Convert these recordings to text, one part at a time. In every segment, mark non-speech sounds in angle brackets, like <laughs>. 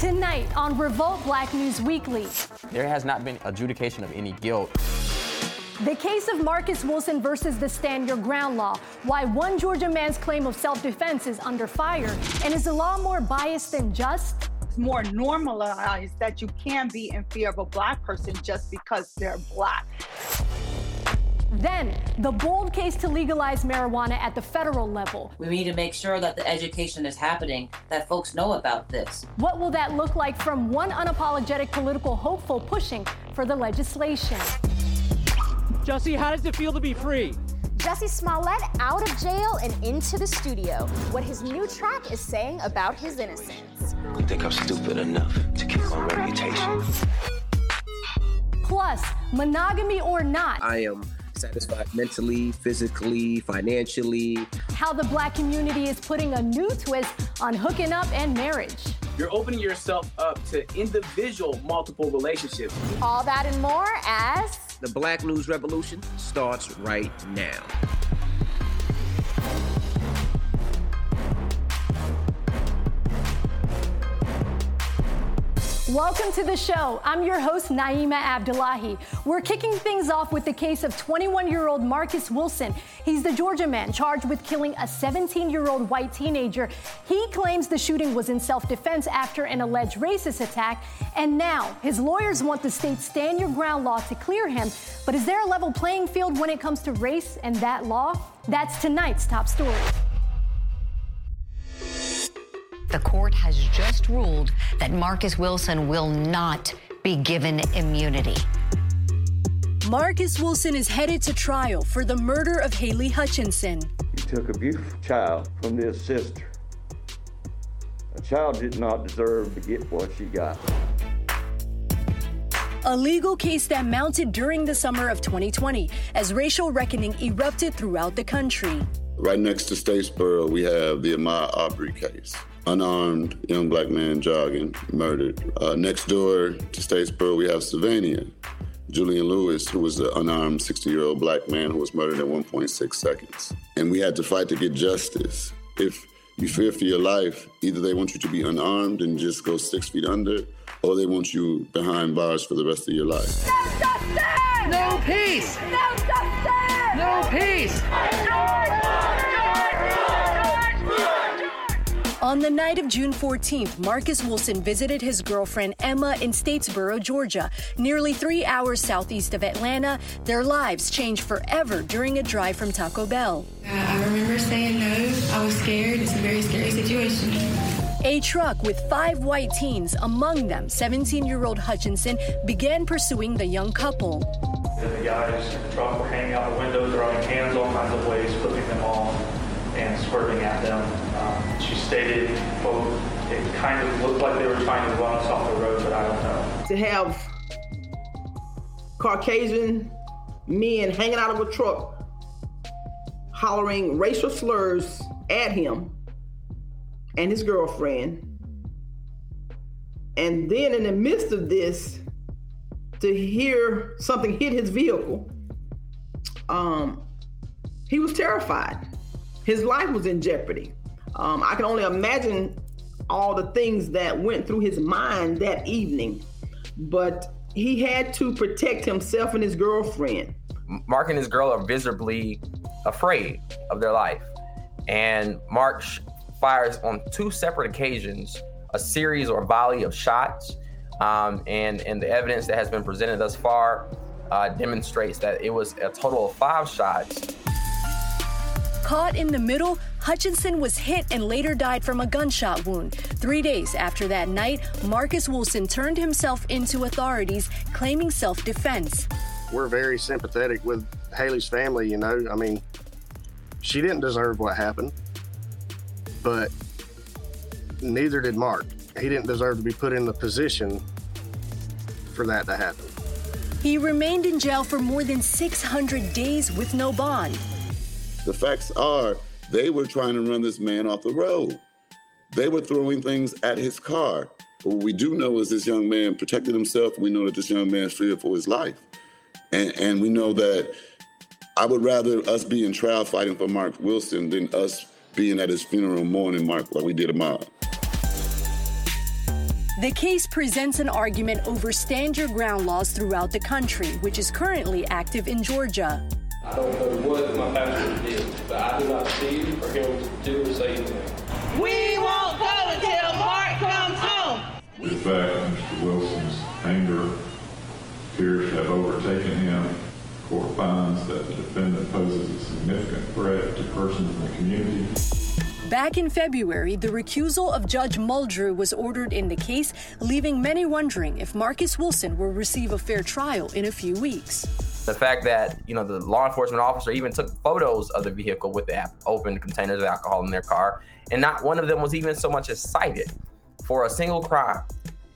Tonight on Revolt Black News Weekly. There has not been adjudication of any guilt. The case of Marcus Wilson versus the Stand Your Ground law. Why one Georgia man's claim of self defense is under fire. And is the law more biased than just? It's more normalized that you can be in fear of a black person just because they're black. Then, the bold case to legalize marijuana at the federal level. We need to make sure that the education is happening, that folks know about this. What will that look like from one unapologetic political hopeful pushing for the legislation? Jussie, how does it feel to be free? Jussie Smollett out of jail and into the studio. What his new track is saying about his innocence. I think I'm stupid enough to keep my reputation? Plus, monogamy or not. I am satisfied mentally, physically, financially. How the black community is putting a new twist on hooking up and marriage. You're opening yourself up to individual multiple relationships. All that and more as the Black News Revolution starts right now. Welcome to the show. I'm your host, Naima Abdullahi. We're kicking things off with the case of 21 year old Marcus Wilson. He's the Georgia man charged with killing a 17 year old white teenager. He claims the shooting was in self defense after an alleged racist attack. And now his lawyers want the state's stand your ground law to clear him. But is there a level playing field when it comes to race and that law? That's tonight's top story. The court has just ruled that Marcus Wilson will not be given immunity. Marcus Wilson is headed to trial for the murder of Haley Hutcheson. You took a beautiful child from this sister. A child did not deserve to get what she got. A legal case that mounted during the summer of 2020 as racial reckoning erupted throughout the country. Right next to Statesboro, we have the Ahmaud Arbery case unarmed young black man jogging, murdered. Uh, next door to Statesboro, we have Sylvania. Julian Lewis, who was an unarmed 60 year old black man who was murdered in 1.6 seconds. And we had to fight to get justice. If you fear for your life, either they want you to be unarmed and just go six feet under, or they want you behind bars for the rest of your life. No justice! No peace! No justice! No peace! On the night of June 14th, Marcus Wilson visited his girlfriend Emma in Statesboro, Georgia, nearly three hours southeast of Atlanta. Their lives changed forever during a drive from Taco Bell. Uh, I remember saying no. I was scared. It's a very scary situation. A truck with five white teens, among them 17 year old Hutcheson, began pursuing the young couple. The guys in the truck were hanging out the window, throwing cans all kinds of ways, flipping them off, and swerving at them. She stated, it kind of looked like they were trying to run us off the road, but I don't know. To have Caucasian men hanging out of a truck hollering racial slurs at him and his girlfriend. And then in the midst of this, to hear something hit his vehicle, um, he was terrified. His life was in jeopardy. Um, I can only imagine all the things that went through his mind that evening, but he had to protect himself and his girlfriend. Mark and his girl are visibly afraid of their life. And Mark fires on two separate occasions a series or volley of shots. Um, and, and the evidence that has been presented thus far uh, demonstrates that it was a total of five shots. Caught in the middle, Hutcheson was hit and later died from a gunshot wound. Three days after that night, Marcus Wilson turned himself into authorities, claiming self defense. We're very sympathetic with Haley's family, you know. I mean, she didn't deserve what happened, but neither did Mark. He didn't deserve to be put in the position for that to happen. He remained in jail for more than 600 days with no bond. The facts are they were trying to run this man off the road. They were throwing things at his car. But what we do know is this young man protected himself. We know that this young man feared for his life. And, and we know that I would rather us be in trial fighting for Mark Wilson than us being at his funeral mourning Mark like we did Ahmaud. The case presents an argument over stand your ground laws throughout the country, which is currently active in Georgia. I don't know what my pastor did, but I do not see or hear him to do or say anything. We won't go until Mark comes home. The fact Mr. Wilson's anger appears to have overtaken him. Court finds that the defendant poses a significant threat to persons in the community. Back in February, the recusal of Judge Muldrew was ordered in the case, leaving many wondering if Marcus Wilson will receive a fair trial in a few weeks. The fact that you know the law enforcement officer even took photos of the vehicle with the open containers of alcohol in their car, and not one of them was even so much as cited for a single crime.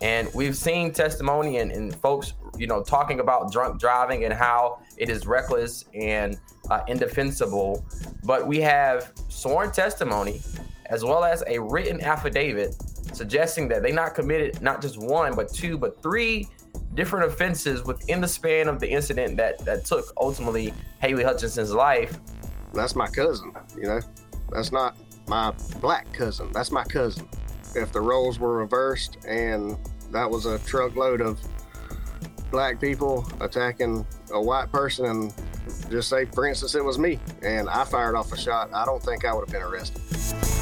And we've seen testimony and, and folks, you know, talking about drunk driving and how it is reckless and uh, indefensible. But we have sworn testimony as well as a written affidavit suggesting that they not committed not just one, but two, but three different offenses within the span of the incident that that took ultimately Haley Hutcheson's life. That's my cousin, you know. That's not my black cousin. That's my cousin. If the roles were reversed and that was a truckload of black people attacking a white person and just say for instance it was me and I fired off a shot, I don't think I would have been arrested.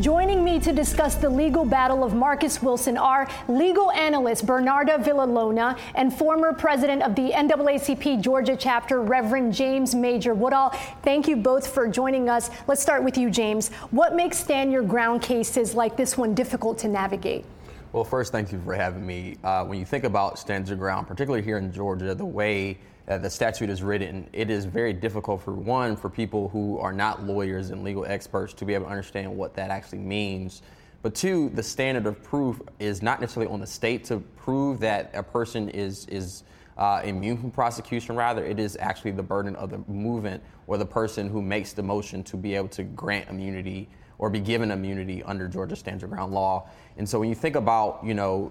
Joining me to discuss the legal battle of Marcus Wilson are legal analyst Bernarda Villalona and former president of the NAACP Georgia chapter, Reverend James Major Woodall. Thank you both for joining us. Let's start with you, James. What makes stand your ground cases like this one difficult to navigate? Well, first, thank you for having me. Uh, when you think about stand your ground, particularly here in Georgia, the way the statute is written, it is very difficult for one, for people who are not lawyers and legal experts to be able to understand what that actually means. But two, the standard of proof is not necessarily on the state to prove that a person is, is uh, immune from prosecution. Rather, it is actually the burden of the movant or the person who makes the motion to be able to grant immunity or be given immunity under Georgia stand your ground law. And so when you think about, you know,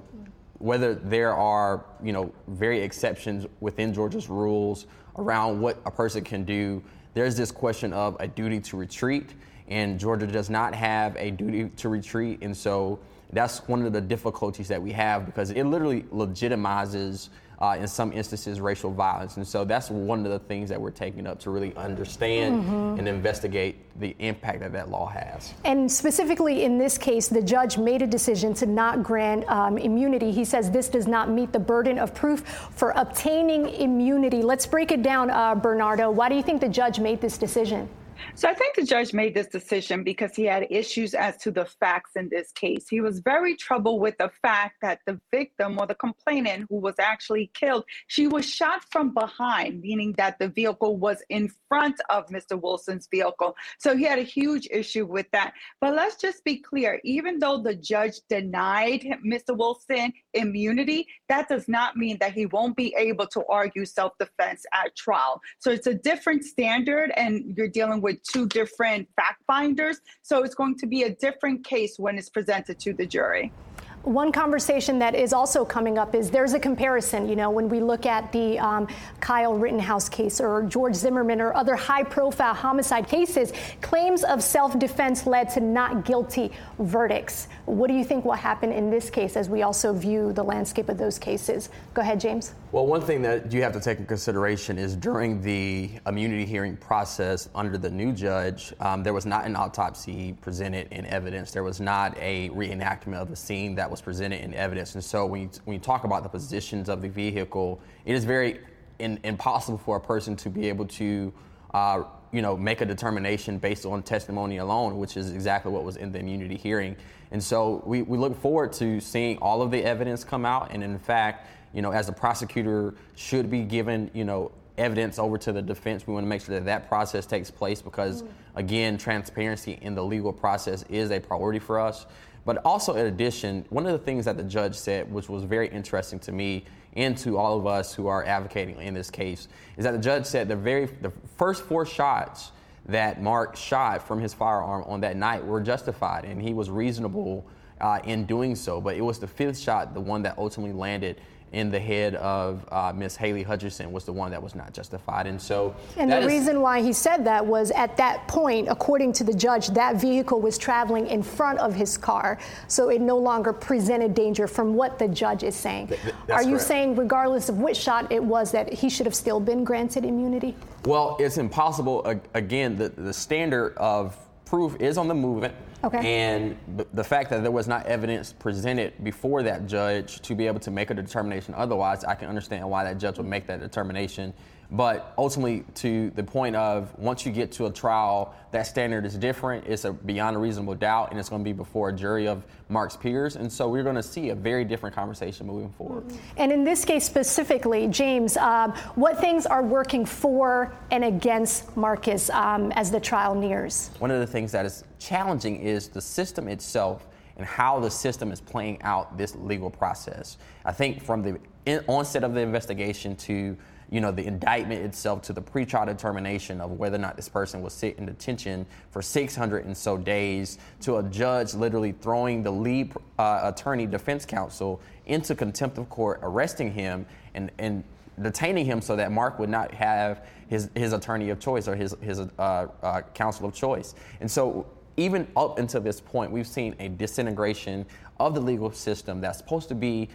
whether there are, you know, very exceptions within Georgia's rules around what a person can do, there's this question of a duty to retreat, and Georgia does not have a duty to retreat, and so that's one of the difficulties that we have because it literally legitimizes uh, in some instances racial violence. And so that's one of the things that we're taking up to really understand mm-hmm. and investigate the impact that that law has. And specifically in this case, the judge made a decision to not grant um, immunity. He says this does not meet the burden of proof for obtaining immunity. Let's break it down, uh, Bernardo. Why do you think the judge made this decision? So I think the judge made this decision because he had issues as to the facts in this case. He was very troubled with the fact that the victim or the complainant who was actually killed, she was shot from behind, meaning that the vehicle was in front of Mr. Wilson's vehicle. So he had a huge issue with that. But let's just be clear, even though the judge denied Mr. Wilson immunity, that does not mean that he won't be able to argue self-defense at trial. So it's a different standard and you're dealing with two different fact finders. So it's going to be a different case when it's presented to the jury. One conversation that is also coming up is there's a comparison, you know, when we look at the um, Kyle Rittenhouse case or George Zimmerman or other high profile homicide cases, claims of self defense led to not guilty verdicts. What do you think will happen in this case as we also view the landscape of those cases? Go ahead, James. Well, one thing that you have to take in consideration is during the immunity hearing process under the new judge, um, there was not an autopsy presented in evidence. There was not a reenactment of a scene that was presented in evidence. And so when you, when you talk about the positions of the vehicle, it is very in, impossible for a person to be able to, uh, you know, make a determination based on testimony alone, which is exactly what was in the immunity hearing. And so we, we look forward to seeing all of the evidence come out. And in fact, you know, as the prosecutor should be given, you know, evidence over to the defense. We want to make sure that that process takes place because, again, transparency in the legal process is a priority for us. But also, in addition, one of the things that the judge said, which was very interesting to me and to all of us who are advocating in this case, is that the judge said the very the first four shots that Mark shot from his firearm on that night were justified, and he was reasonable uh, in doing so. But it was the fifth shot, the one that ultimately landed in the head of uh, Miss Haley Hutcheson was the one that was not justified. And so, and the is, reason why he said that was at that point, according to the judge, that vehicle was traveling in front of his car, so it no longer presented danger. From what the judge is saying, th- are you correct. saying, regardless of which shot it was, that he should have still been granted immunity? Well, it's impossible. Again, the, the standard of proof is on the movant. Okay. And the, the fact that there was not evidence presented before that judge to be able to make a determination otherwise, I can understand why that judge would make that determination. But ultimately, to the point of once you get to a trial, that standard is different. It's a beyond a reasonable doubt, and it's going to be before a jury of Mark's peers. And so we're going to see a very different conversation moving forward. And in this case specifically, James, um, what things are working for and against Marcus um, as the trial nears? One of the things that is challenging is the system itself and how the system is playing out this legal process. I think from the in- onset of the investigation to you know, the indictment itself to the pretrial determination of whether or not this person will sit in detention for 600 and so days, to a judge literally throwing the lead uh, attorney defense counsel into contempt of court, arresting him, and, and detaining him so that Mark would not have his, his attorney of choice or his, his uh, uh, counsel of choice. And so, even up until this point, we've seen a disintegration of the legal system that's supposed to be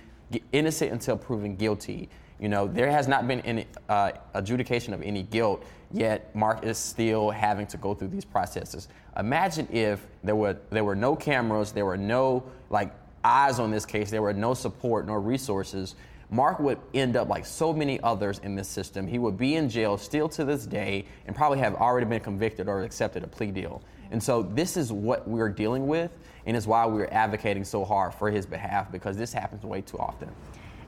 innocent until proven guilty. You know, there has not been any uh, adjudication of any guilt, yet Mark is still having to go through these processes. Imagine if there were there were no cameras, there were no like eyes on this case, there were no support, no resources. Mark would end up like so many others in this system. He would be in jail still to this day and probably have already been convicted or accepted a plea deal. And so this is what we're dealing with, and it's why we're advocating so hard for his behalf because this happens way too often.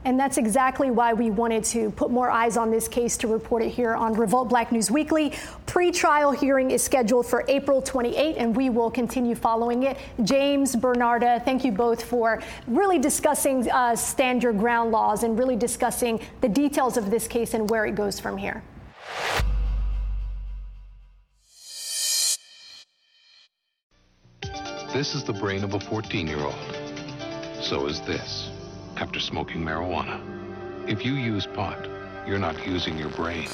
And that's exactly why we wanted to put more eyes on this case to report it here on Revolt Black News Weekly. Pre-trial hearing is scheduled for April 28, and we will continue following it. James, Bernarda, thank you both for really discussing uh, stand your ground laws and really discussing the details of this case and where it goes from here. This is the brain of a 14 year old. So is this after smoking marijuana. If you use pot, you're not using your brain.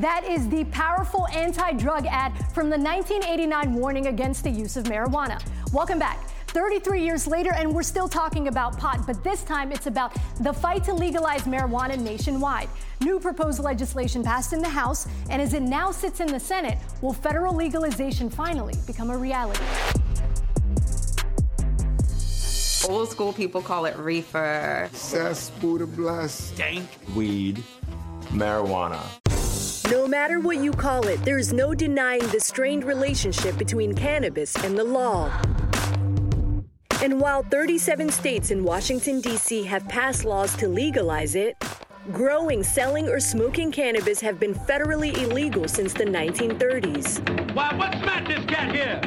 That is the powerful anti drug ad from the 1989 warning against the use of marijuana. Welcome back. 33 years later, and we're still talking about pot, but this time it's about the fight to legalize marijuana nationwide. New proposed legislation passed in the House, and as it now sits in the Senate, will federal legalization finally become a reality? Old school people call it reefer. Cess, Buddha bless. Dank. Weed, marijuana. No matter what you call it, there's no denying the strained relationship between cannabis and the law. And while 37 states and Washington, D.C. have passed laws to legalize it, growing, selling, or smoking cannabis have been federally illegal since the 1930s. Why, what's Matt this cat here?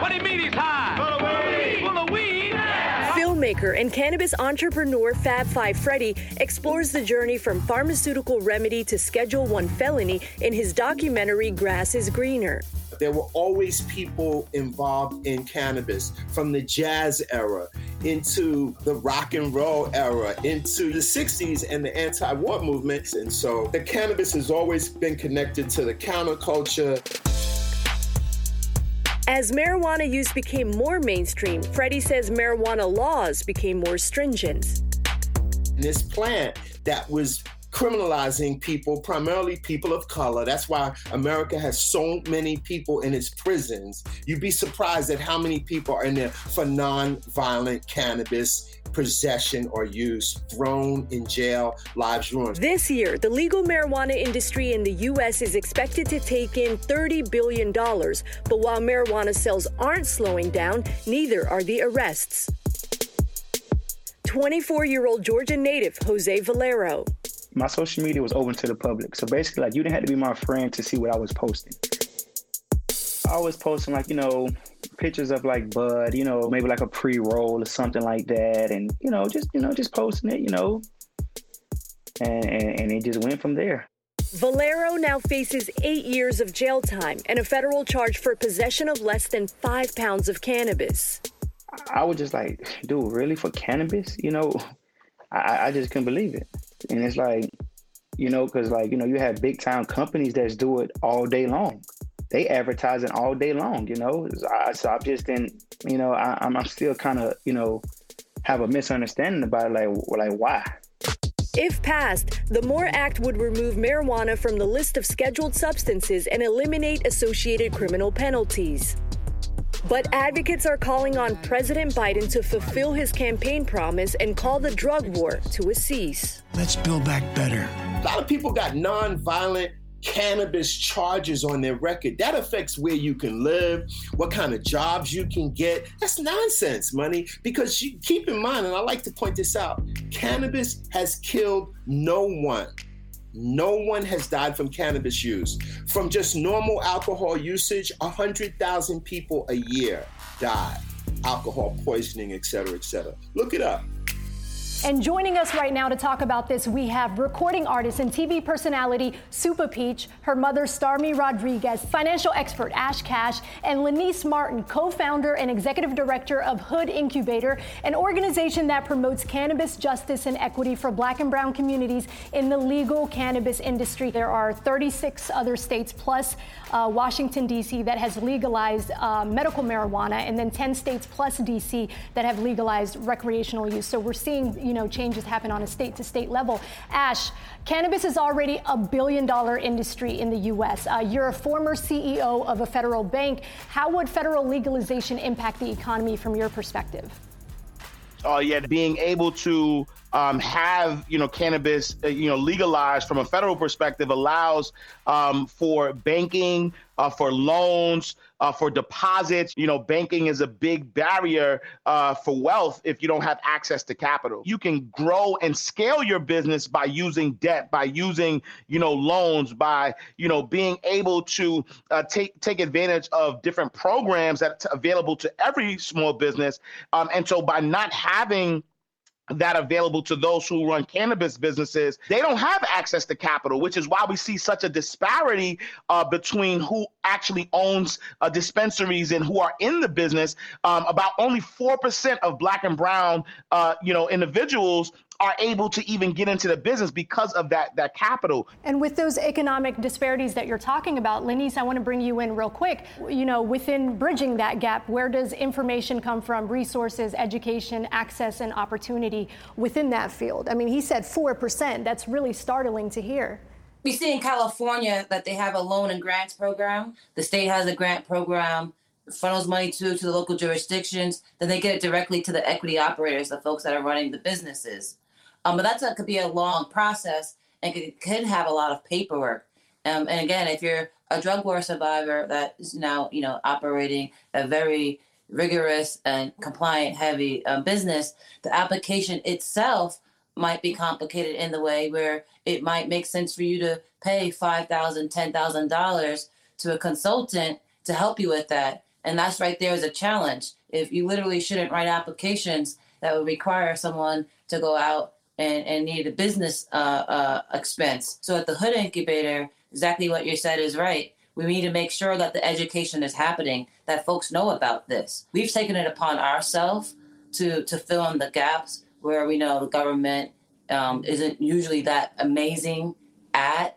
What do you mean he's high? Full of weed. Full of weed? Filmmaker and cannabis entrepreneur Fab Five Freddy explores the journey from pharmaceutical remedy to Schedule 1 felony in his documentary Grass is Greener. There were always people involved in cannabis from the jazz era into the rock and roll era into the 60s and the anti war movements. And so the cannabis has always been connected to the counterculture. As marijuana use became more mainstream, Freddy says marijuana laws became more stringent. This plant that was criminalizing people, primarily people of color. That's why America has so many people in its prisons. You'd be surprised at how many people are in there for non-violent cannabis possession or use, thrown in jail, lives ruined. This year, the legal marijuana industry in the U.S. is expected to take in $30 billion. But while marijuana sales aren't slowing down, neither are the arrests. 24 year old Georgia native Jose Valero. My social media was open to the public. So basically, like, you didn't have to be my friend to see what I was posting. I was posting, like, you know, pictures of like bud, you know, maybe like a pre-roll or something like that, and you know, just you know, just posting it, you know, and and, and it just went from there. Valero now faces eight years of jail time and a federal charge for possession of less than five pounds of cannabis. I was just like, dude, really for cannabis? You know, I, I just couldn't believe it. And it's like, you know, because like you know, you have big time companies that do it all day long. They advertising all day long. You know, I, so I'm just in, you know, I, I'm, I'm still kind of, you know, have a misunderstanding about it. Like, like why? If passed, the MORE Act would remove marijuana from the list of scheduled substances and eliminate associated criminal penalties. But advocates are calling on President Biden to fulfill his campaign promise and call the drug war to a cease. Let's build back better. A lot of people got nonviolent cannabis charges on their record. That affects where you can live, what kind of jobs you can get. That's nonsense, money. Because you keep in mind, and I like to point this out cannabis has killed no one. No one has died from cannabis use. From just normal alcohol usage, 100,000 people a year die. Alcohol poisoning, et cetera, et cetera. Look it up. And joining us right now to talk about this, we have recording artist and TV personality Supa Peach, her mother Starmy Rodriguez, financial expert Ash Cash, and Lanese Martin, co-founder and executive director of Hood Incubator, an organization that promotes cannabis justice and equity for black and brown communities in the legal cannabis industry. There are 36 other states plus uh, Washington, D.C. that has legalized uh, medical marijuana, and then 10 states plus D.C. that have legalized recreational use. So we're seeing, you know, changes happen on a state to state level. Ash, cannabis is already a billion dollar industry in the U.S. Uh, you're a former CEO of a federal bank. How would federal legalization impact the economy from your perspective? uh, yet being able to um, have you know cannabis uh, you know legalized from a federal perspective allows um, for banking, uh, for loans, uh, for deposits. You know, banking is a big barrier uh, for wealth if you don't have access to capital. You can grow and scale your business by using debt, by using you know loans, by you know being able to uh, take take advantage of different programs that's available to every small business. Um, and so by not having that available to those who run cannabis businesses, they don't have access to capital, which is why we see such a disparity uh, between who actually owns uh, dispensaries and who are in the business. Um, about only four percent of Black and Brown, uh, you know, individuals are able to even get into the business because of that that capital. And with those economic disparities that you're talking about, Lanese, I want to bring you in real quick. You know, within bridging that gap, where does information come from, resources, education, access, and opportunity within that field? I mean, he said 4%. That's really startling to hear. We see in California that they have a loan and grants program. The state has a grant program funnels money to to the local jurisdictions, then they get it directly to the equity operators, the folks that are running the businesses. Um, but that's a, could be a long process and could, could have a lot of paperwork. Um, and again, if you're a drug war survivor that is now, you know, operating a very rigorous and compliant heavy um, business, the application itself might be complicated in the way where it might make sense for you to pay $5,000, $10,000 to a consultant to help you with that. And that's right there is a challenge. If you literally shouldn't write applications that would require someone to go out and, and need a business uh, uh, expense. So at the Hood Incubator, exactly what you said is right. We need to make sure that the education is happening, that folks know about this. We've taken it upon ourselves to to fill in the gaps where we know the government um, isn't usually that amazing at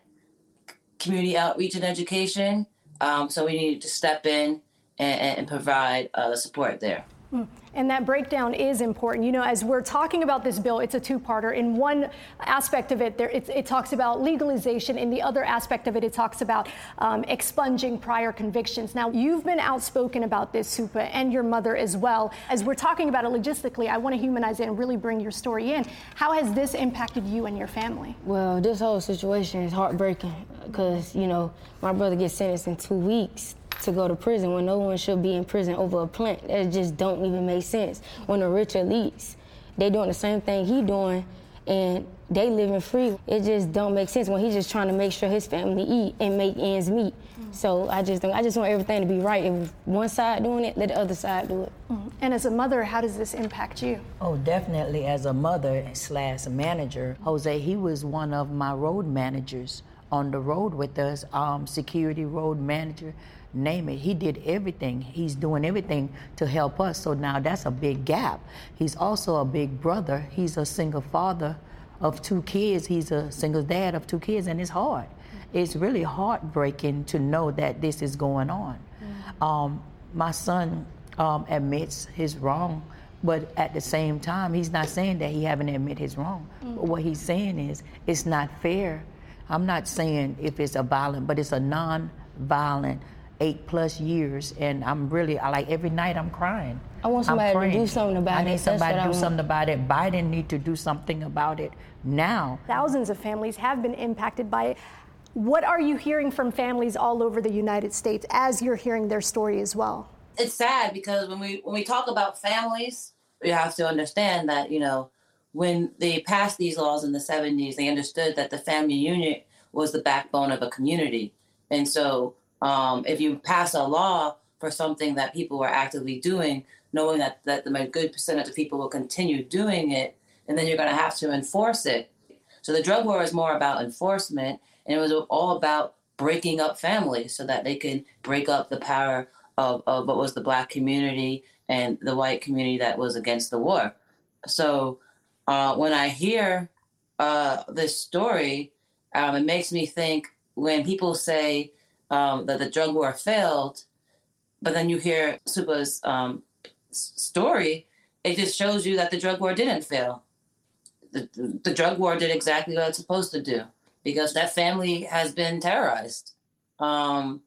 community outreach and education. Um, so we need to step in and, and provide uh, the support there. Hmm. And that breakdown is important. You know, as we're talking about this bill, it's a two-parter. In one aspect of it, there, it, it, talks about legalization. In the other aspect of it, it talks about um, expunging prior convictions. Now, you've been outspoken about this, Supa, and your mother as well. As we're talking about it logistically, I want to humanize it and really bring your story in. How has this impacted you and your family? Well, this whole situation is heartbreaking because, you know, my brother gets sentenced in two weeks to go to prison when no one should be in prison over a plant. That just don't even make sense. When the rich elites, they doing the same thing he doing, and they living free. It just don't make sense when he's just trying to make sure his family eat and make ends meet. Mm-hmm. So I just think I just want everything to be right. If one side doing it, let the other side do it. Mm-hmm. And as a mother, how does this impact you? Oh, definitely. As a mother slash manager, Jose, he was one of my road managers on the road with us, um, security road manager name it. He did everything. He's doing everything to help us. So now that's a big gap. He's also a big brother. He's a single father of two kids. He's a single dad of two kids, and it's hard. It's really heartbreaking to know that this is going on. Um, my son um, admits his wrong, but at the same time, he's not saying that he haven't admit his wrong. But what he's saying is it's not fair. I'm not saying if it's a violent, but it's a non-violent eight plus years, and I'm really I like every night I'm crying. I want somebody to do something about I it. I need That's somebody what to I do something about it. Biden need to do something about it now. Thousands of families have been impacted by it. What are you hearing from families all over the United States as you're hearing their story as well? it's sad because when we when we talk about families, we have to understand that you know when they passed these laws in the 70s, they understood that the family unit was the backbone of a community, and so um, if you pass a law for something that people are actively doing, knowing that that the good percentage of people will continue doing it, and then you're going to have to enforce it. So the drug war is more about enforcement, and it was all about breaking up families so that they can break up the power of, of what was the black community and the white community that was against the war. So uh, when I hear uh, this story, um, it makes me think when people say um, that the drug war failed, but then you hear Supa's um, s- story, it just shows you that the drug war didn't fail. The, the, the drug war did exactly what it's supposed to do because that family has been terrorized. Um,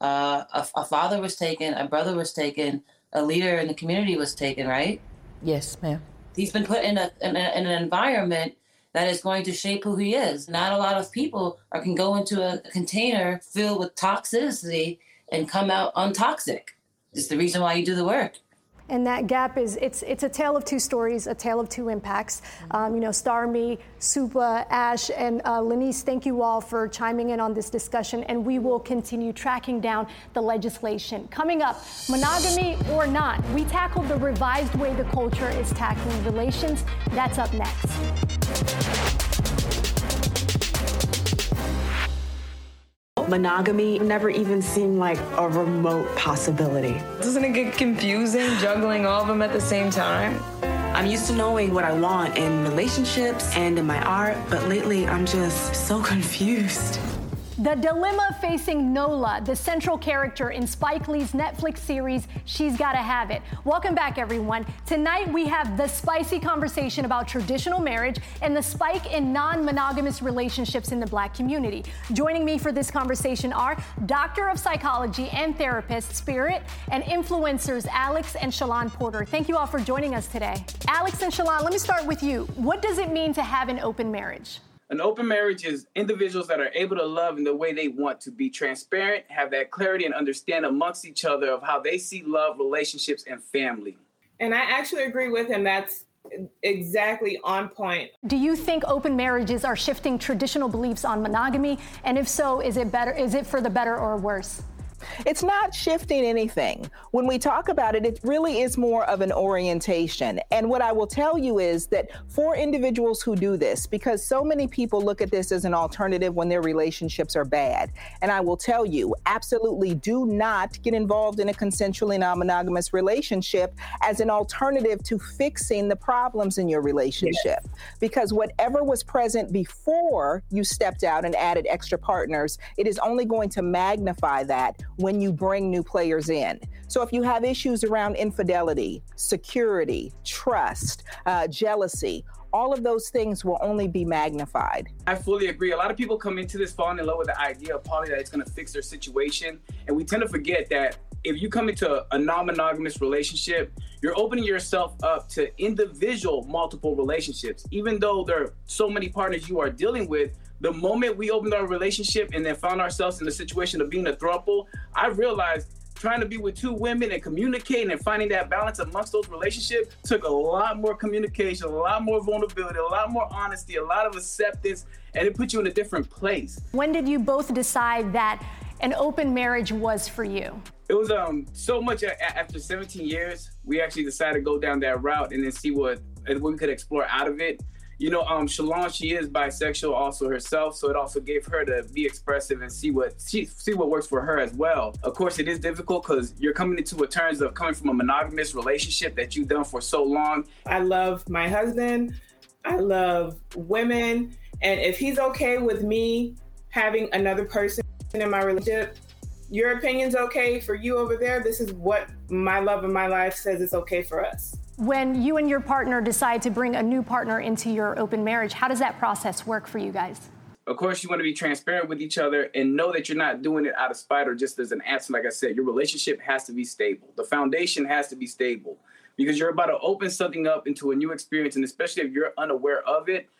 uh, a, a father was taken, a brother was taken, a leader in the community was taken, right? Yes, ma'am. He's been put in, a, in, a, in an environment that is going to shape who he is. Not a lot of people are, can go into a container filled with toxicity and come out untoxic. It's the reason why you do the work. And that gap is it's it's a tale of two stories, a tale of two impacts. Um, you know, Star Me, Supa, Ash, and uh, Lanese, thank you all for chiming in on this discussion, and we will continue tracking down the legislation. Coming up, monogamy or not, we tackle the revised way the culture is tackling relations. That's up next. Monogamy never even seemed like a remote possibility. Doesn't it get confusing juggling all of them at the same time? I'm used to knowing what I want in relationships and in my art, but lately I'm just so <laughs> confused. The dilemma facing Nola, the central character in Spike Lee's Netflix series, She's Gotta Have It. Welcome back, everyone. Tonight we have the spicy conversation about traditional marriage and the spike in non monogamous relationships in the black community. Joining me for this conversation are Doctor of Psychology and Therapist Spirit and influencers Alex and Shalon Porter. Thank you all for joining us today. Alex and Shalon, let me start with you. What does it mean to have an open marriage? An open marriage is individuals that are able to love in the way they want to be transparent, have that clarity, and understand amongst each other of how they see love, relationships, and family. And I actually agree with him. That's exactly on point. Do you think open marriages are shifting traditional beliefs on monogamy? And if so, is it better is it for the better or worse? It's not shifting anything. When we talk about it, it really is more of an orientation. And what I will tell you is that for individuals who do this, because so many people look at this as an alternative when their relationships are bad, and I will tell you, absolutely do not get involved in a consensually non monogamous relationship as an alternative to fixing the problems in your relationship. Because whatever was present before you stepped out and added extra partners, it is only going to magnify that when you bring new players in. So if you have issues around infidelity, security, trust, uh, jealousy, all of those things will only be magnified. I fully agree. A lot of people come into this falling in love with the idea of poly that it's going to fix their situation. And we tend to forget that if you come into a non monogamous relationship, you're opening yourself up to individual multiple relationships. Even though there are so many partners you are dealing with, the moment we opened our relationship and then found ourselves in the situation of being a throuple, I realized trying to be with two women and communicating and finding that balance amongst those relationships took a lot more communication, a lot more vulnerability, a lot more honesty, a lot of acceptance, and it put you in a different place. When did you both decide that an open marriage was for you? It was um so much after 17 years, we actually decided to go down that route and then see what what we could explore out of it. You know, um, Shalon, she is bisexual also herself, so it also gave her to be expressive and see what she see what works for her as well. Of course, it is difficult because you're coming into a terms of coming from a monogamous relationship that you've done for so long. I love my husband. I love women, and if he's okay with me having another person in my relationship, your opinion's okay for you over there. This is what my love of my life says it's okay for us. When you and your partner decide to bring a new partner into your open marriage, how does that process work for you guys? Of course, you want to be transparent with each other and know that you're not doing it out of spite or just as an answer. Like I said, your relationship has to be stable. The foundation has to be stable because you're about to open something up into a new experience. And especially if you're unaware of it,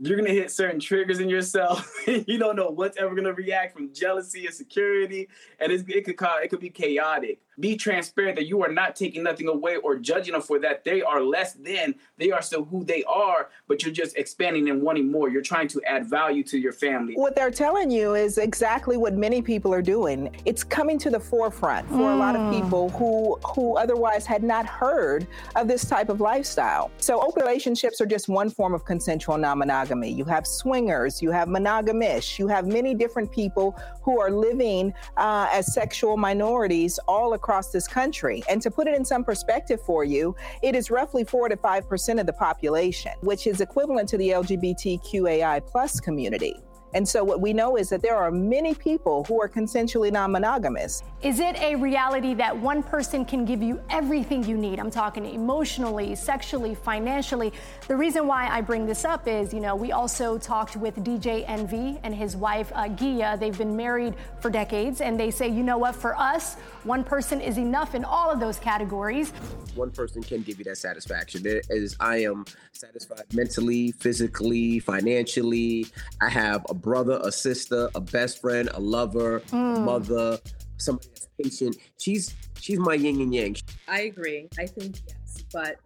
you're gonna hit certain triggers in yourself. <laughs> you don't know what's ever gonna react from jealousy, insecurity, and it could cause, it could be chaotic be transparent that you are not taking nothing away or judging them for that. They are less than, they are still who they are, but you're just expanding and wanting more. You're trying to add value to your family. What they're telling you is exactly what many people are doing. It's coming to the forefront for mm. a lot of mm. people who who otherwise had not heard of this type of lifestyle. So open relationships are just one form of consensual non-monogamy. You have swingers, you have monogamish, you have many different people who are living uh, as sexual minorities all across across this country. And to put it in some perspective for you, it is roughly 4 to 5% of the population, which is equivalent to the LGBTQAI plus community. And so what we know is that there are many people who are consensually non-monogamous. Is it a reality that one person can give you everything you need? I'm talking emotionally, sexually, financially. The reason why I bring this up is, you know, we also talked with DJ Envy and his wife uh, Gia. They've been married for decades, and they say, you know what, for us, one person is enough in all of those categories. One person can give you that satisfaction. It is I am satisfied mentally, physically, financially. I have a brother, a sister, a best friend, a lover, mm. a mother, somebody that's patient. She's she's my yin and yang. I agree. I think yes, but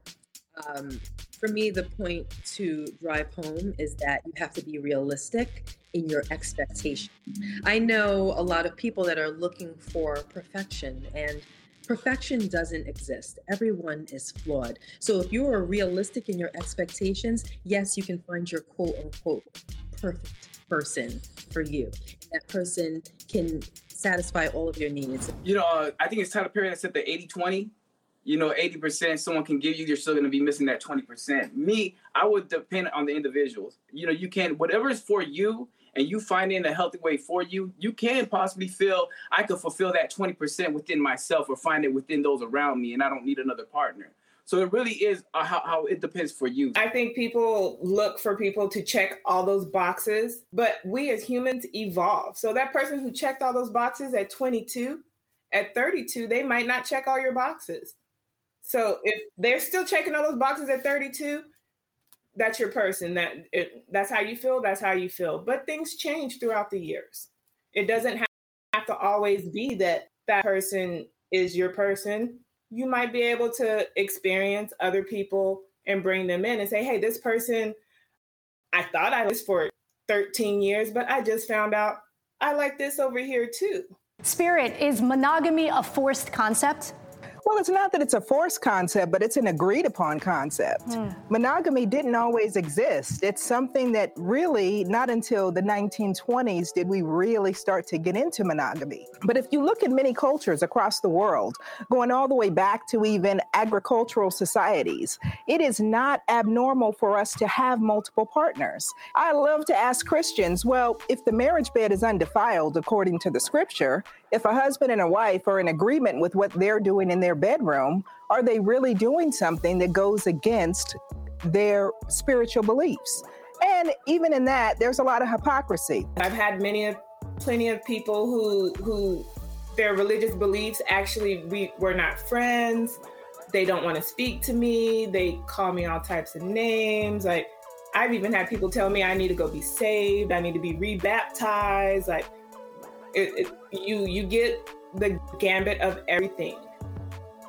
um, for me, the point to drive home is that you have to be realistic in your expectation. I know a lot of people that are looking for perfection and perfection doesn't exist. Everyone is flawed. So if you are realistic in your expectations, yes, you can find your quote unquote perfect person for you. That person can satisfy all of your needs. You know, uh, I think it's Tyler Perry that said the 80 20. You know, 80% someone can give you, you're still going to be missing that 20%. Me, I would depend on the individuals. You know, you can, whatever is for you, and you find in a healthy way for you, you can possibly feel I could fulfill that 20% within myself or find it within those around me, and I don't need another partner. So it really is uh, how, how it depends for you. I think people look for people to check all those boxes, but we as humans evolve. So that person who checked all those boxes at 22, at 32, they might not check all your boxes. So if they're still checking all those boxes at 32, that's your person. That it, that's how you feel. That's how you feel. But things change throughout the years. It doesn't have to always be that that person is your person you might be able to experience other people and bring them in and say, hey, this person, I thought I was for 13 years, but I just found out I like this over here too. Spirit, is monogamy a forced concept? Well, it's not that it's a forced concept, but it's an agreed upon concept. Mm. Monogamy didn't always exist. It's something that really, not until the 1920s did we really start to get into monogamy. But if you look at many cultures across the world, going all the way back to even agricultural societies, it is not abnormal for us to have multiple partners. I love to ask Christians, well, if the marriage bed is undefiled according to the scripture, if a husband and a wife are in agreement with what they're doing in their bedroom, are they really doing something that goes against their spiritual beliefs? And even in that, there's a lot of hypocrisy. I've had many of plenty of people who who their religious beliefs actually we were not friends. They don't want to speak to me. They call me all types of names. Like I've even had people tell me I need to go be saved. I need to be rebaptized. Like it, it, you you get the gambit of everything.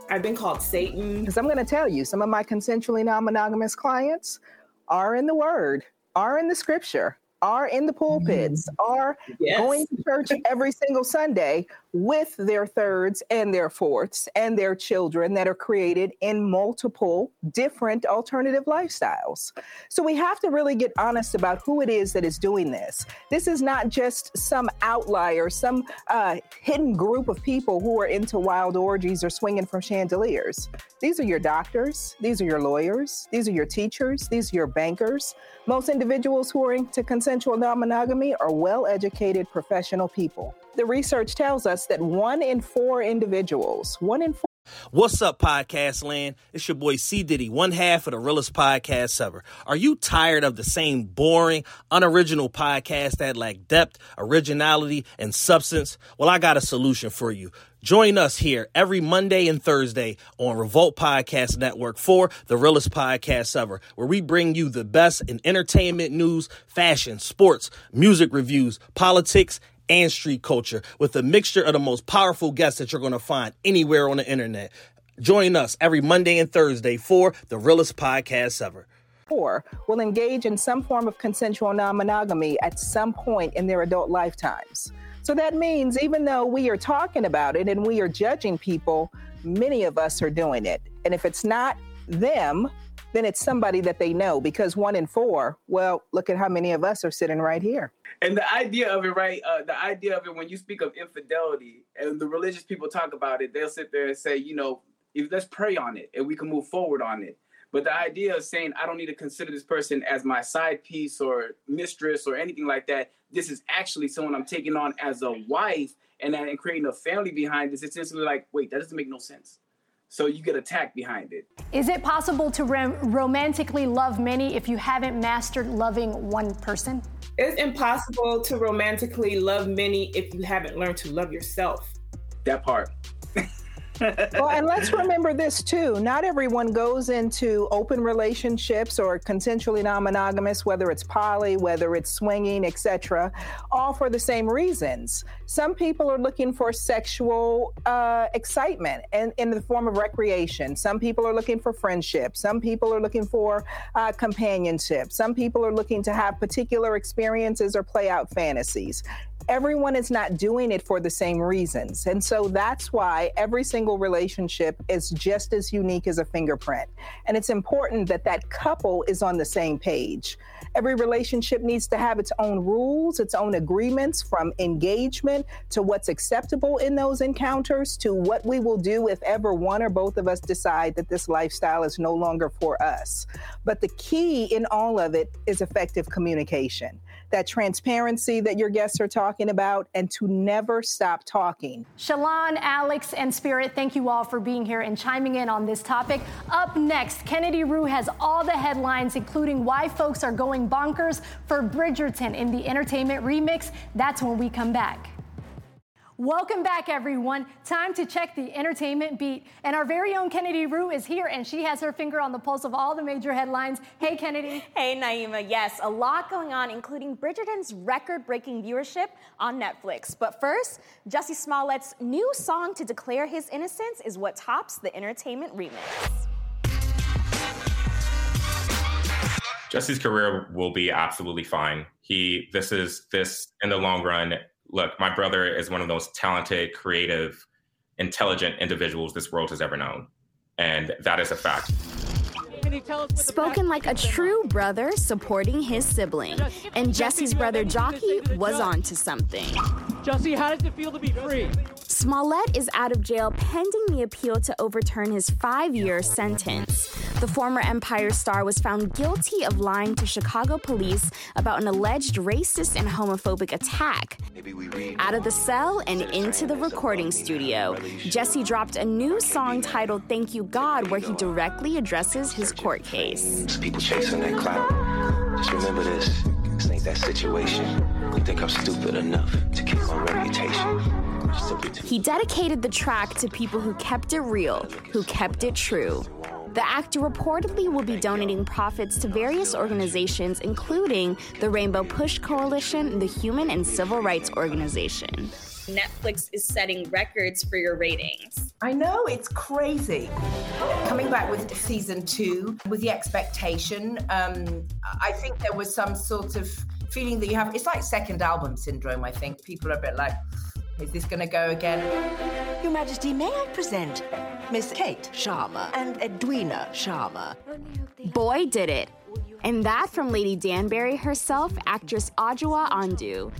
I've been called Satan. Because I'm going to tell you, some of my consensually non monogamous clients are in the Word, are in the Scripture, are in the pulpits, mm. are yes. going to church every single Sunday, with their thirds and their fourths and their children that are created in multiple different alternative lifestyles. So we have to really get honest about who it is that is doing this. This is not just some outlier, some uh, hidden group of people who are into wild orgies or swinging from chandeliers. These are your doctors, these are your lawyers, these are your teachers, these are your bankers. Most individuals who are into consensual non monogamy are well educated professional people. The research tells us that one in four individuals, one in four. What's up, podcast land? It's your boy C. Diddy, one half of the realest podcast ever. Are you tired of the same boring, unoriginal podcast that lack depth, originality, and substance? Well, I got a solution for you. Join us here every Monday and Thursday on Revolt Podcast Network for the realest podcast ever, where we bring you the best in entertainment news, fashion, sports, music reviews, politics, and street culture with a mixture of the most powerful guests that you're going to find anywhere on the internet. Join us every Monday and Thursday for the realest podcast ever. Four will engage in some form of consensual non monogamy at some point in their adult lifetimes. So that means even though we are talking about it and we are judging people, many of us are doing it. And if it's not them, then it's somebody that they know because one in four, well, look at how many of us are sitting right here. And the idea of it, right? Uh, the idea of it, when you speak of infidelity and the religious people talk about it, they'll sit there and say, you know, if, let's pray on it and we can move forward on it. But the idea of saying, I don't need to consider this person as my side piece or mistress or anything like that, this is actually someone I'm taking on as a wife and, and creating a family behind this, it's instantly like, wait, that doesn't make no sense. So you get attacked behind it. Is it possible to rom- romantically love many if you haven't mastered loving one person? It's impossible to romantically love many if you haven't learned to love yourself. That part. <laughs> well, and let's remember this too. Not everyone goes into open relationships or consensually non-monogamous, whether it's poly, whether it's swinging, etc., all for the same reasons. Some people are looking for sexual uh, excitement and in the form of recreation. Some people are looking for friendship. Some people are looking for uh, companionship. Some people are looking to have particular experiences or play out fantasies everyone is not doing it for the same reasons. And so that's why every single relationship is just as unique as a fingerprint. And it's important that that couple is on the same page. Every relationship needs to have its own rules, its own agreements from engagement to what's acceptable in those encounters to what we will do if ever one or both of us decide that this lifestyle is no longer for us. But the key in all of it is effective communication that transparency that your guests are talking about, and to never stop talking. Shalon, Alex, and Spirit, thank you all for being here and chiming in on this topic. Up next, Kennedy Rue has all the headlines, including why folks are going bonkers for Bridgerton in the entertainment remix. That's when we come back. Welcome back, everyone. Time to check the entertainment beat. And our very own Kennedy Rue is here, and she has her finger on the pulse of all the major headlines. Hey, Kennedy. Hey, Naima. Yes, a lot going on, including Bridgerton's record breaking viewership on Netflix. But first, Jussie Smollett's new song to declare his innocence is what tops the entertainment remix. Jussie's career will be absolutely fine. He, this is this in the long run look, my brother is one of the most talented, creative, intelligent individuals this world has ever known. And that is a fact. Spoken like a true brother supporting his sibling. And Jussie's brother Jocqui was on to something. Jussie, how does it feel to be free? Smollett is out of jail pending the appeal to overturn his five year sentence. The former Empire star was found guilty of lying to Chicago police about an alleged racist and homophobic attack. Out of the cell and into the recording studio, Jussie dropped a new song titled Thank You God, where he directly addresses his court case. People chasing that clout. Just remember this. This ain't that situation. You think I'm stupid enough to keep my reputation. He dedicated the track to people who kept it real, who kept it true. The actor reportedly will be donating profits to various organizations, including the Rainbow Push Coalition the Human and Civil Rights Organization. Netflix is setting records for your ratings. I know, it's crazy. Coming back with season two, with the expectation, um, I think there was some sort of feeling that you have. It's like second album syndrome, I think. People are a bit like, Is this going to go again? Your Majesty, may I present Miss Kate Sharma and Edwina Sharma? Boy, did it. And that from Lady Danbury herself, actress Adjoa Andoh.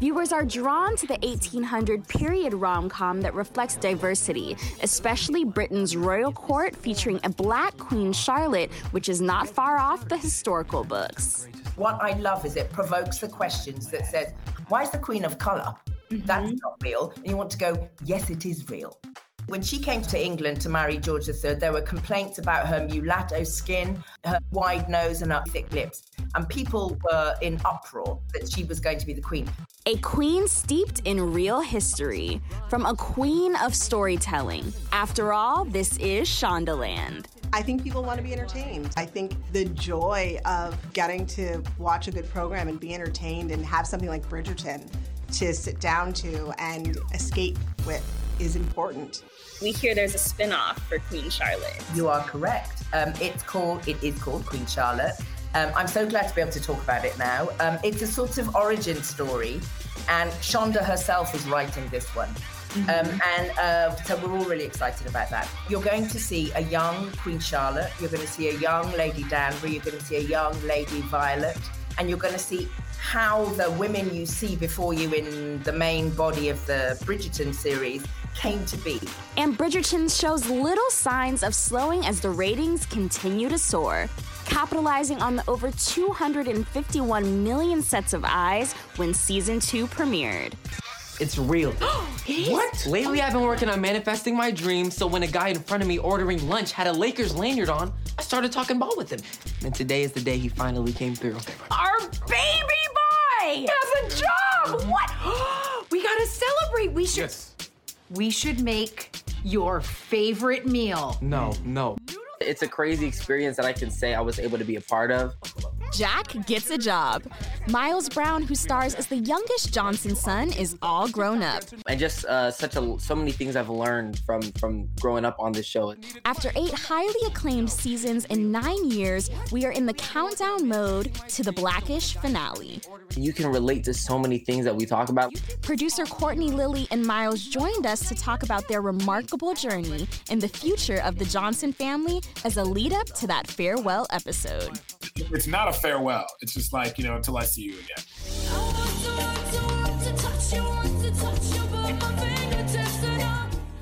Viewers are drawn to the 1800 period rom com that reflects diversity, especially Britain's royal court featuring a black Queen Charlotte, which is not far off the historical books. What I love is it provokes the questions that says, why is the Queen of color? That's mm-hmm. not real. And you want to go, yes, it is real. When she came to England to marry George III, there were complaints about her mulatto skin, her wide nose, and her thick lips. And people were in uproar that she was going to be the queen. A queen steeped in real history, from a queen of storytelling. After all, this is Shondaland. I think people want to be entertained. I think the joy of getting to watch a good program and be entertained and have something like Bridgerton to sit down to and escape with is important. We hear there's a spin-off for Queen Charlotte. You are correct. Um, it's called, it is called Queen Charlotte. Um, I'm so glad to be able to talk about it now. Um, it's a sort of origin story, and Shonda herself is writing this one. Um, and uh, so we're all really excited about that. You're going to see a young Queen Charlotte, you're going to see a young Lady Danbury, you're going to see a young Lady Violet, and you're going to see how the women you see before you in the main body of the Bridgerton series came to be. And Bridgerton shows little signs of slowing as the ratings continue to soar, capitalizing on the over 251 million sets of eyes when season two premiered. It's real. <gasps> what? Lately, I've been working on manifesting my dreams, so when a guy in front of me ordering lunch had a Lakers lanyard on, I started talking ball with him. And today is the day he finally came through. Our baby boy has a job! What? <gasps> we gotta celebrate. We should. We should make your favorite meal. No, no. It's a crazy experience that I can say I was able to be a part of. Jack gets a job. Miles Brown, who stars as the youngest Johnson son, is all grown up. And just uh, such a so many things I've learned from from growing up on this show. After eight highly acclaimed seasons in nine years, we are in the countdown mode to the Blackish finale. You can relate to so many things that we talk about. Producer Courtney Lilly and Miles joined us to talk about their remarkable journey and the future of the Johnson family as a lead up to that farewell episode. It's not a farewell. It's just like, you know, until I see you again.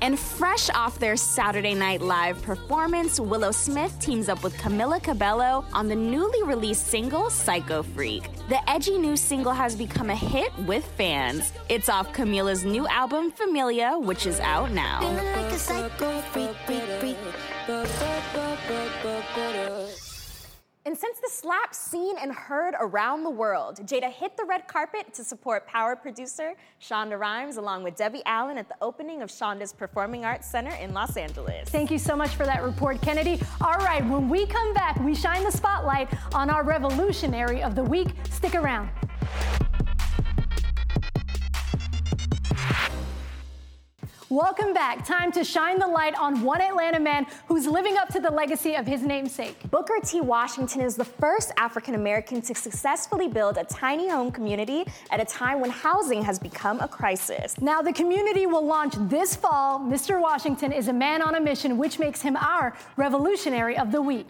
And fresh off their Saturday Night Live performance, Willow Smith teams up with Camila Cabello on the newly released single Psycho Freak. The edgy new single has become a hit with fans. It's off Camila's new album Familia, which is out now. And since the slap seen and heard around the world, Jada hit the red carpet to support Power producer Shonda Rhimes along with Debbie Allen at the opening of Shonda's Performing Arts Center in Los Angeles. Thank you so much for that report, Kennedy. All right, when we come back, we shine the spotlight on our revolutionary of the week. Stick around. Welcome back. Time to shine the light on one Atlanta man who's living up to the legacy of his namesake. Booker T. Washington is the first African American to successfully build a tiny home community at a time when housing has become a crisis. Now, the community will launch this fall. Mr. Washington is a man on a mission, which makes him our revolutionary of the week.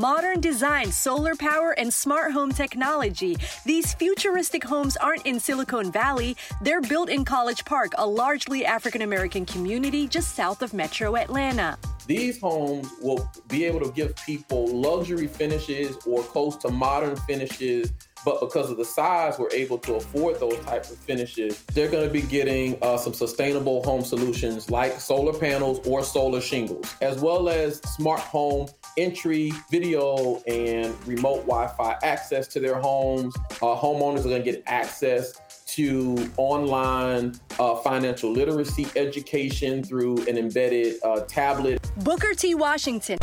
Modern design, solar power, and smart home technology. These futuristic homes aren't in Silicon Valley. They're built in College Park, a largely African American community just south of metro Atlanta. These homes will be able to give people luxury finishes or close to modern finishes but because of the size, we're able to afford those types of finishes. They're going to be getting uh, some sustainable home solutions like solar panels or solar shingles, as well as smart home entry, video, and remote Wi-Fi access to their homes. Uh, homeowners are going to get access to online uh, financial literacy education through an embedded uh, tablet. Booker T. Washington.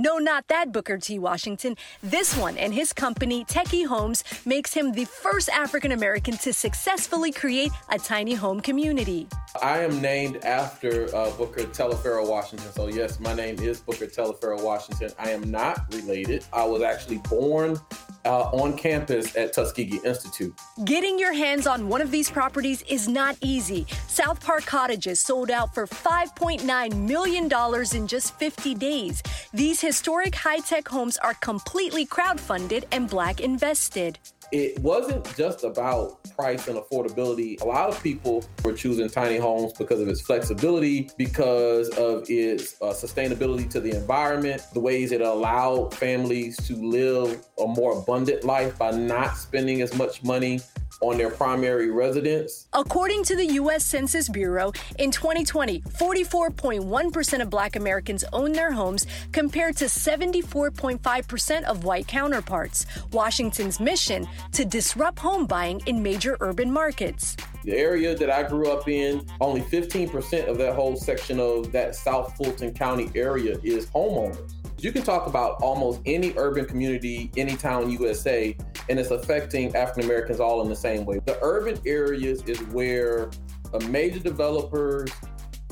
No, not that Booker T. Washington. This one and his company, Techie Homes, makes him the first African American to successfully create a tiny home community. I am named after uh, Booker Taliaferro Washington. So, yes, my name is Booker Taliaferro Washington. I am not related. I was actually born uh, on campus at Tuskegee Institute. Getting your hands on one of these properties is not easy. South Park Cottages sold out for $5.9 million in just 50 days. These historic high tech homes are completely crowdfunded and Black invested it wasn't just about price and affordability. A lot of people were choosing tiny homes because of its flexibility, because of its uh, sustainability to the environment, the ways it allowed families to live a more abundant life by not spending as much money on their primary residence. According to the U.S. Census Bureau, in 2020, 44.1% of Black Americans own their homes compared to 74.5% of white counterparts. Washington's mission to disrupt home buying in major urban markets. The area that I grew up in, only 15% of that whole section of that South Fulton County area is homeowners. You can talk about almost any urban community, any town USA, and it's affecting African Americans all in the same way. The urban areas is where major developers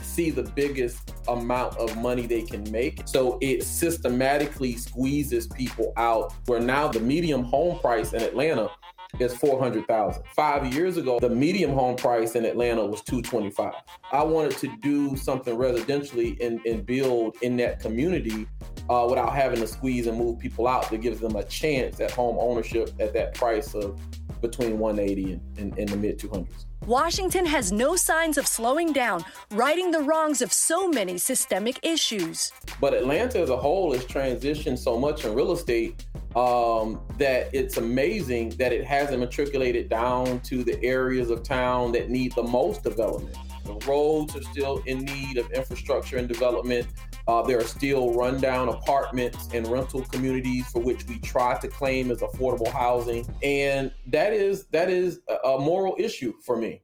see the biggest amount of money they can make. So it systematically squeezes people out where now the medium home price in Atlanta is 400,000. 5 years ago, the medium home price in Atlanta was 225. I wanted to do something residentially and, and build in that community uh, without having to squeeze and move people out to give them a chance at home ownership at that price of between 180 and, and, and the mid 200s. Washington has no signs of slowing down, righting the wrongs of so many systemic issues. But Atlanta as a whole has transitioned so much in real estate um, that it's amazing that it hasn't matriculated down to the areas of town that need the most development. The roads are still in need of infrastructure and development. Uh, there are still rundown apartments and rental communities for which we try to claim as affordable housing, and that is that is a moral issue for me.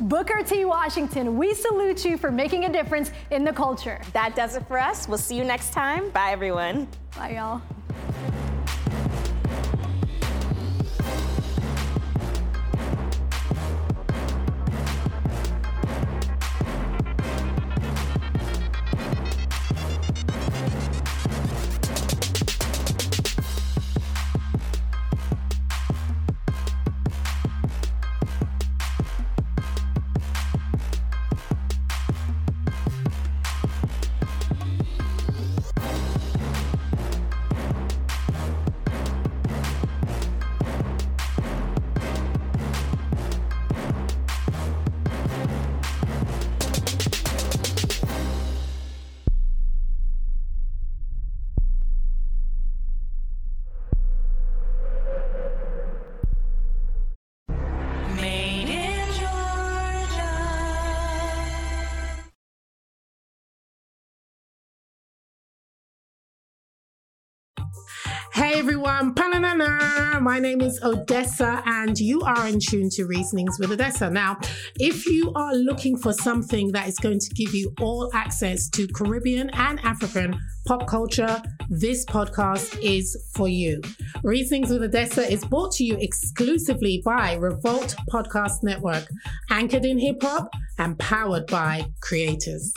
Booker T. Washington, we salute you for making a difference in the culture. That does it for us. We'll see you next time. Bye, everyone. Bye, y'all. Everyone, Pa-na-na-na. my name is Odessa, and you are in tune to Reasonings with Odessa. Now, if you are looking for something that is going to give you all access to Caribbean and African pop culture, this podcast is for you. Reasonings with Odessa is brought to you exclusively by Revolt Podcast Network, anchored in hip hop and powered by creators.